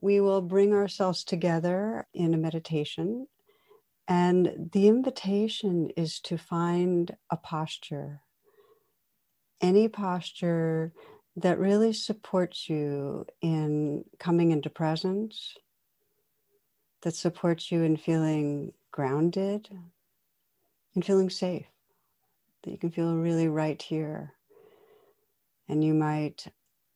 we will bring ourselves together in a meditation. And the invitation is to find a posture, any posture that really supports you in coming into presence, that supports you in feeling grounded and feeling safe, that you can feel really right here. And you might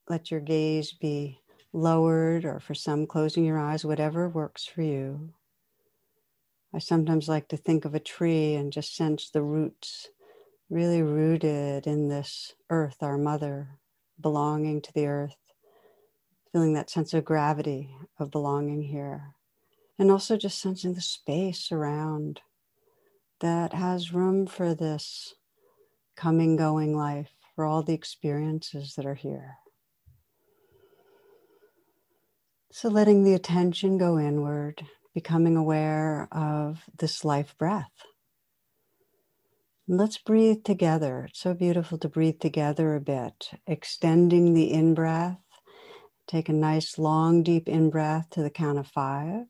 let your gaze be lowered, or for some, closing your eyes, whatever works for you. I sometimes like to think of a tree and just sense the roots really rooted in this earth, our mother, belonging to the earth, feeling that sense of gravity of belonging here. And also just sensing the space around that has room for this coming, going life, for all the experiences that are here. So, letting the attention go inward, becoming aware of this life breath. Let's breathe together. It's so beautiful to breathe together a bit, extending the in breath. Take a nice, long, deep in breath to the count of five.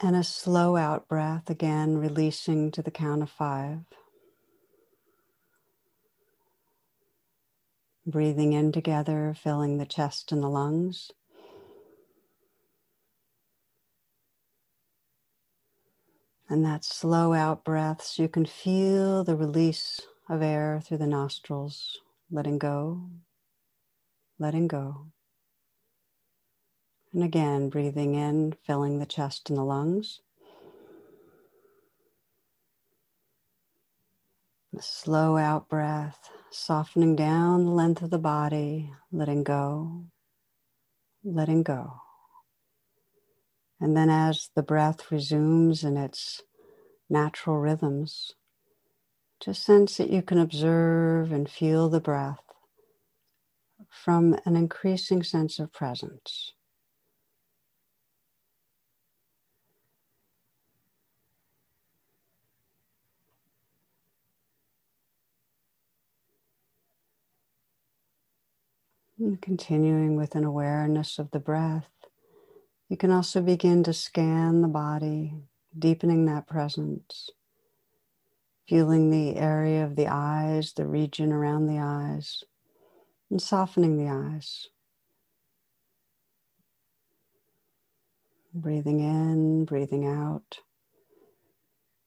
And a slow out breath, again, releasing to the count of five. Breathing in together, filling the chest and the lungs. And that slow out breaths, you can feel the release of air through the nostrils, letting go, letting go. And again, breathing in, filling the chest and the lungs. A slow out breath, softening down the length of the body, letting go, letting go. And then as the breath resumes in its natural rhythms, just sense that you can observe and feel the breath from an increasing sense of presence. And continuing with an awareness of the breath, you can also begin to scan the body, deepening that presence, feeling the area of the eyes, the region around the eyes, and softening the eyes. Breathing in, breathing out.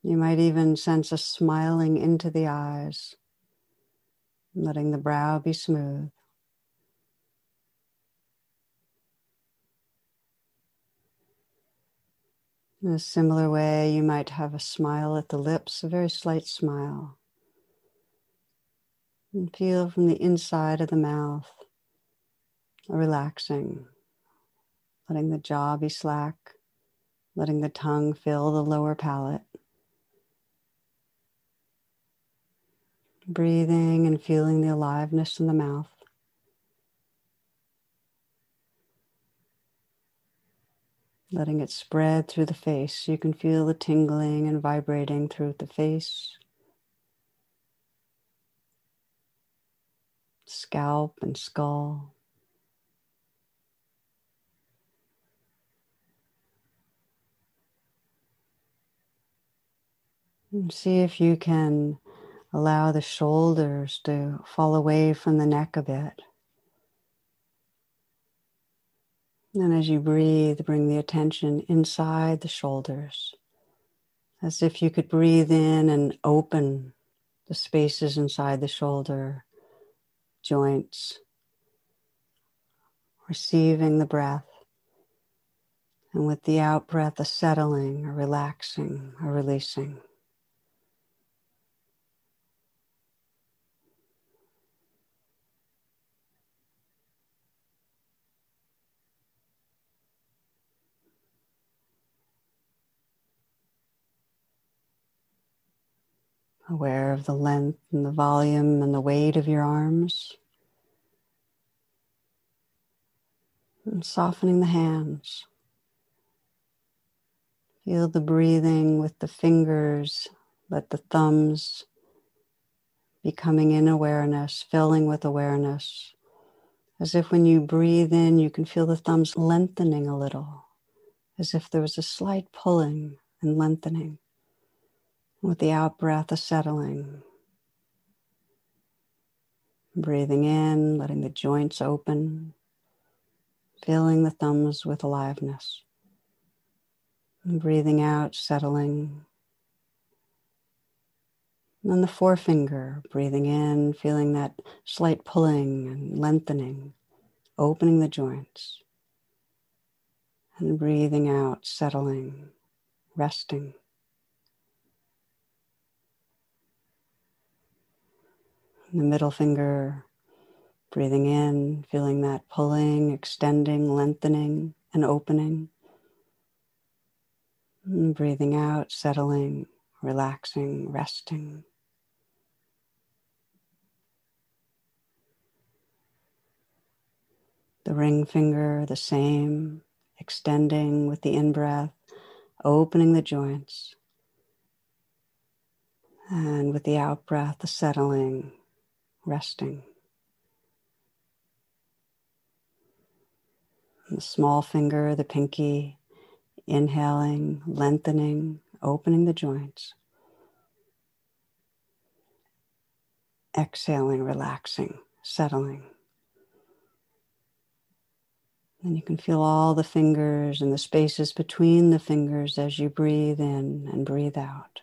You might even sense a smiling into the eyes, letting the brow be smooth. In a similar way, you might have a smile at the lips, a very slight smile. And feel from the inside of the mouth a relaxing, letting the jaw be slack, letting the tongue fill the lower palate. Breathing and feeling the aliveness in the mouth. Letting it spread through the face. You can feel the tingling and vibrating through the face, scalp, and skull. See if you can allow the shoulders to fall away from the neck a bit. And as you breathe, bring the attention inside the shoulders, as if you could breathe in and open the spaces inside the shoulder joints, receiving the breath And with the out breath, a settling, a relaxing, a releasing. Aware of the length and the volume and the weight of your arms. And softening the hands. Feel the breathing with the fingers, let the thumbs becoming in awareness, filling with awareness. As if when you breathe in, you can feel the thumbs lengthening a little, as if there was a slight pulling and lengthening. With the out breath, a settling. Breathing in, letting the joints open, filling the thumbs with aliveness. And breathing out, settling. And then the forefinger, breathing in, feeling that slight pulling and lengthening, opening the joints. And breathing out, settling, resting. The middle finger, breathing in, feeling that pulling, extending, lengthening, and opening. And breathing out, settling, relaxing, resting. The ring finger, the same, extending with the in breath, opening the joints. And with the out breath, the settling, resting. The small finger, the pinky, inhaling, lengthening, opening the joints. Exhaling, relaxing, settling. And you can feel all the fingers and the spaces between the fingers as you breathe in and breathe out.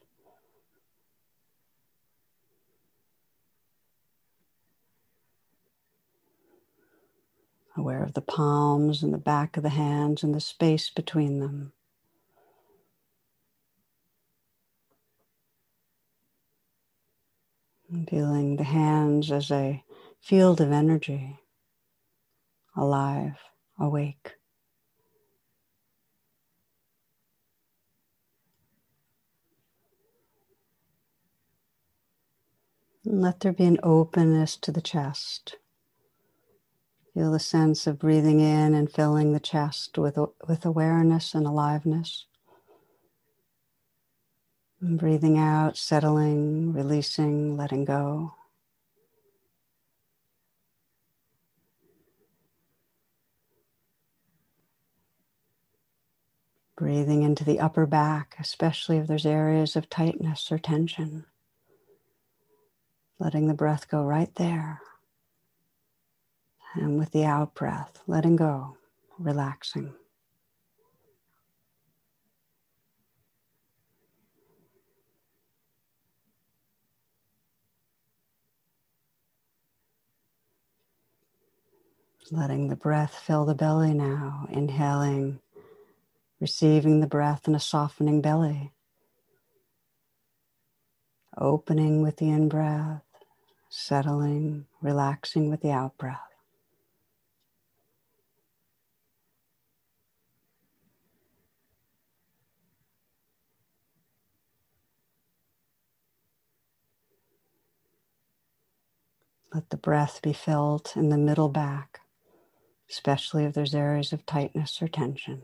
Aware of the palms and the back of the hands and the space between them. Feeling the hands as a field of energy, alive, awake. Let there be an openness to the chest. Feel the sense of breathing in and filling the chest with, with awareness and aliveness. And breathing out, settling, releasing, letting go. Breathing into the upper back, especially if there's areas of tightness or tension. Letting the breath go right there. And with the out breath, letting go, relaxing. Letting the breath fill the belly now, inhaling, receiving the breath in a softening belly. Opening with the in breath, settling, relaxing with the out breath. Let the breath be felt in the middle back, especially if there's areas of tightness or tension.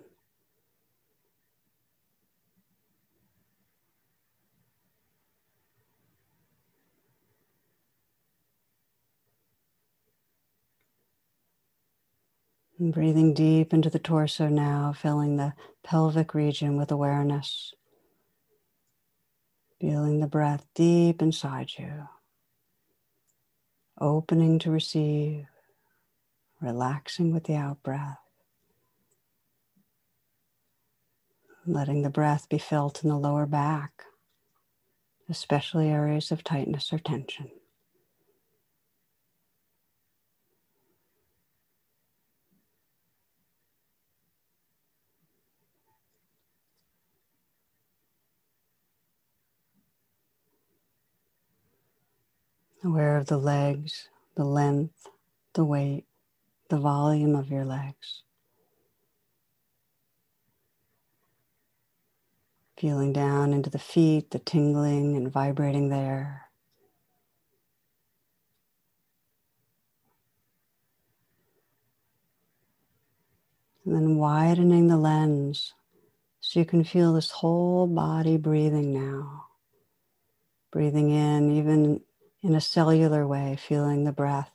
And breathing deep into the torso now, filling the pelvic region with awareness. Feeling the breath deep inside you opening to receive, relaxing with the out breath. Letting the breath be felt in the lower back, especially areas of tightness or tension. Aware of the legs, the length, the weight, the volume of your legs. Feeling down into the feet, the tingling and vibrating there. And then widening the lens so you can feel this whole body breathing now. Breathing in, even in a cellular way, feeling the breath,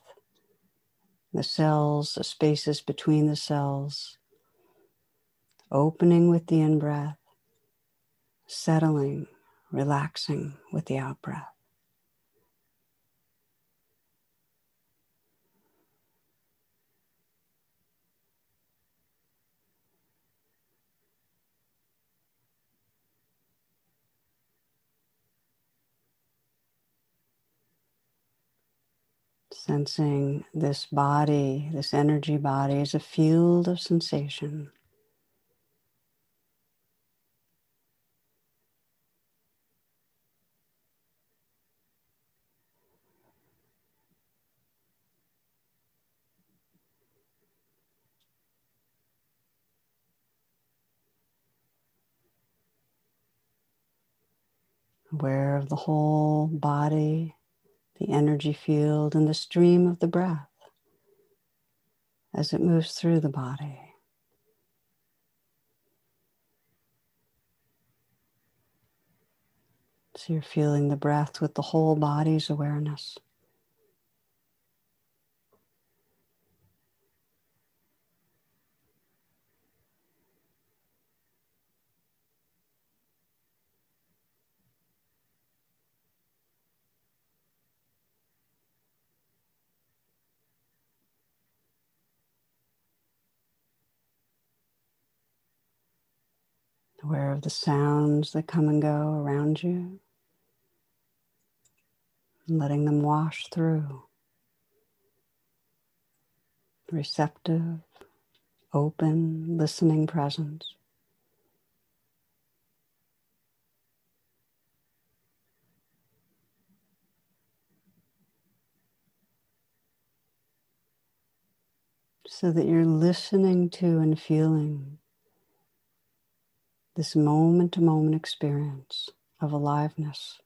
the cells, the spaces between the cells, opening with the in breath, settling, relaxing with the out breath. Sensing this body, this energy body, as a field of sensation. aware of the whole body, the energy field, and the stream of the breath as it moves through the body. So you're feeling the breath with the whole body's awareness. aware of the sounds that come and go around you, letting them wash through. Receptive, open, listening presence. So that you're listening to and feeling this moment to moment experience of aliveness.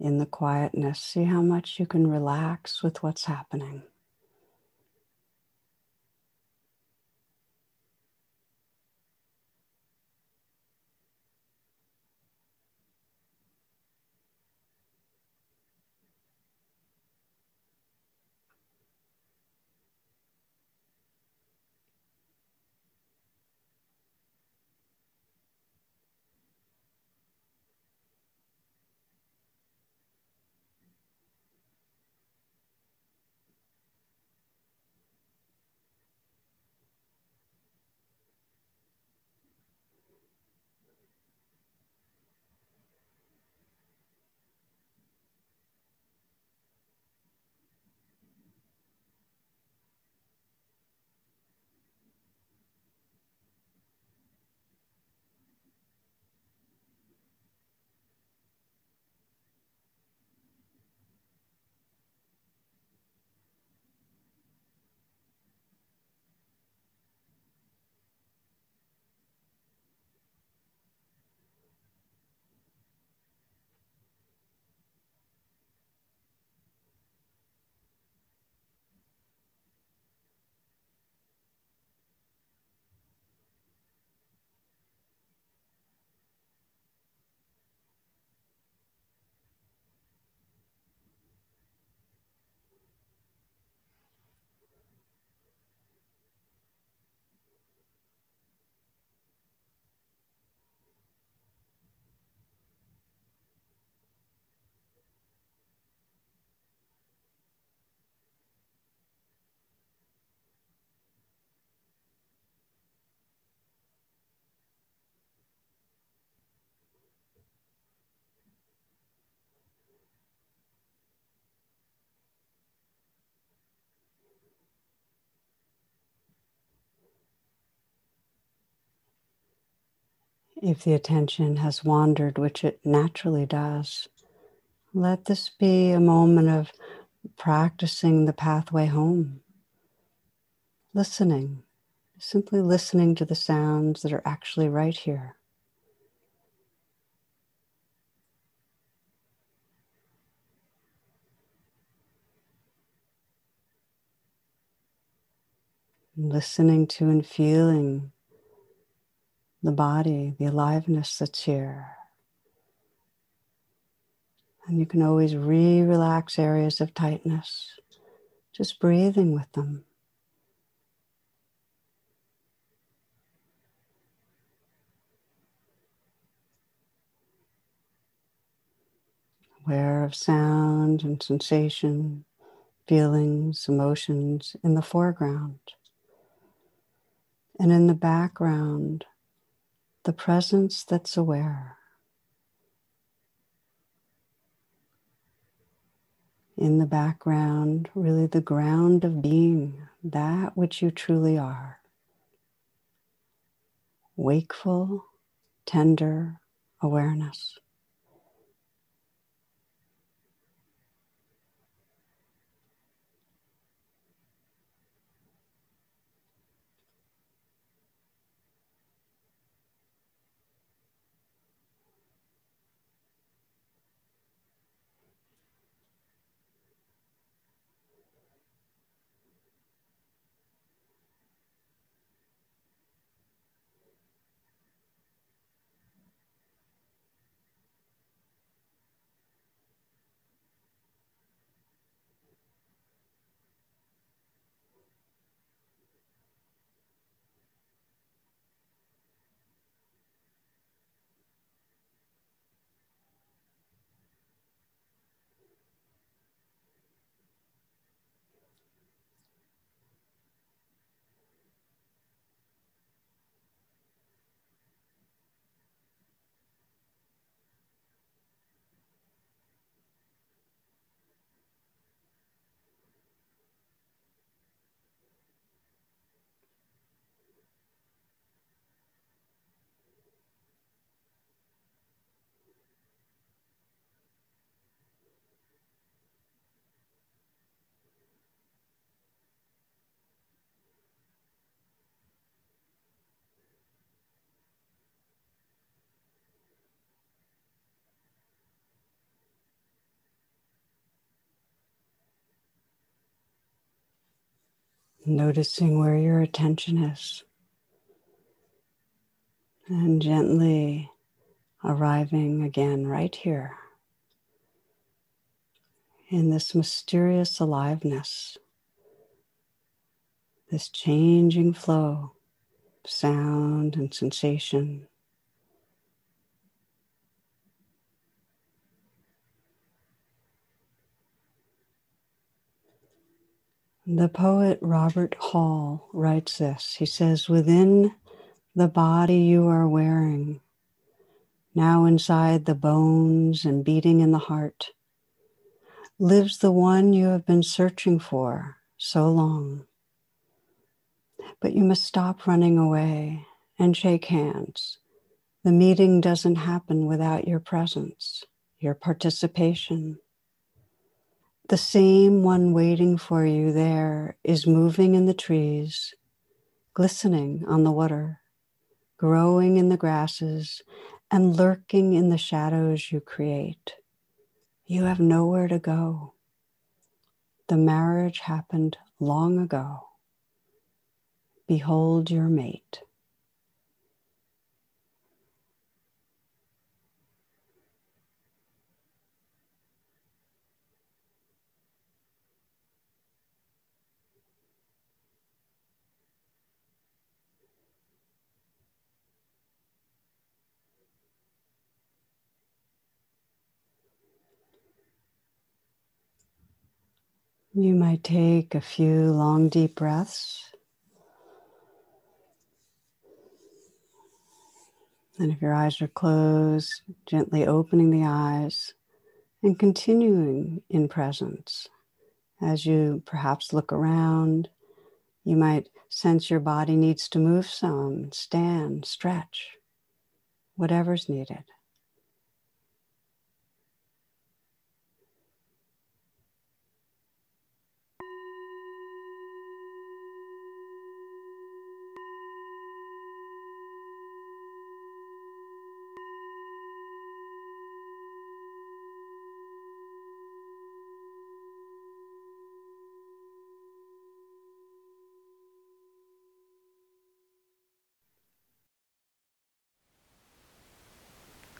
In the quietness, see how much you can relax with what's happening. If the attention has wandered, which it naturally does, let this be a moment of practicing the pathway home, listening, simply listening to the sounds that are actually right here. listening to and feeling the body, the aliveness that's here. And you can always re relax areas of tightness, just breathing with them. Aware of sound and sensation, feelings, emotions in the foreground. And in the background, the presence that's aware. In the background, really the ground of being, that which you truly are. Wakeful, tender awareness. Noticing where your attention is. And gently arriving again right here in this mysterious aliveness, this changing flow of sound and sensation. The poet Robert Hall writes this. He says, Within the body you are wearing, now inside the bones and beating in the heart, lives the one you have been searching for so long. But you must stop running away and shake hands. The meeting doesn't happen without your presence, your participation. The same one waiting for you there is moving in the trees, glistening on the water, growing in the grasses, and lurking in the shadows you create. You have nowhere to go. The marriage happened long ago. Behold your mate. You might take a few long, deep breaths. And if your eyes are closed, gently opening the eyes and continuing in presence. As you perhaps look around, you might sense your body needs to move some, stand, stretch. whatever's needed.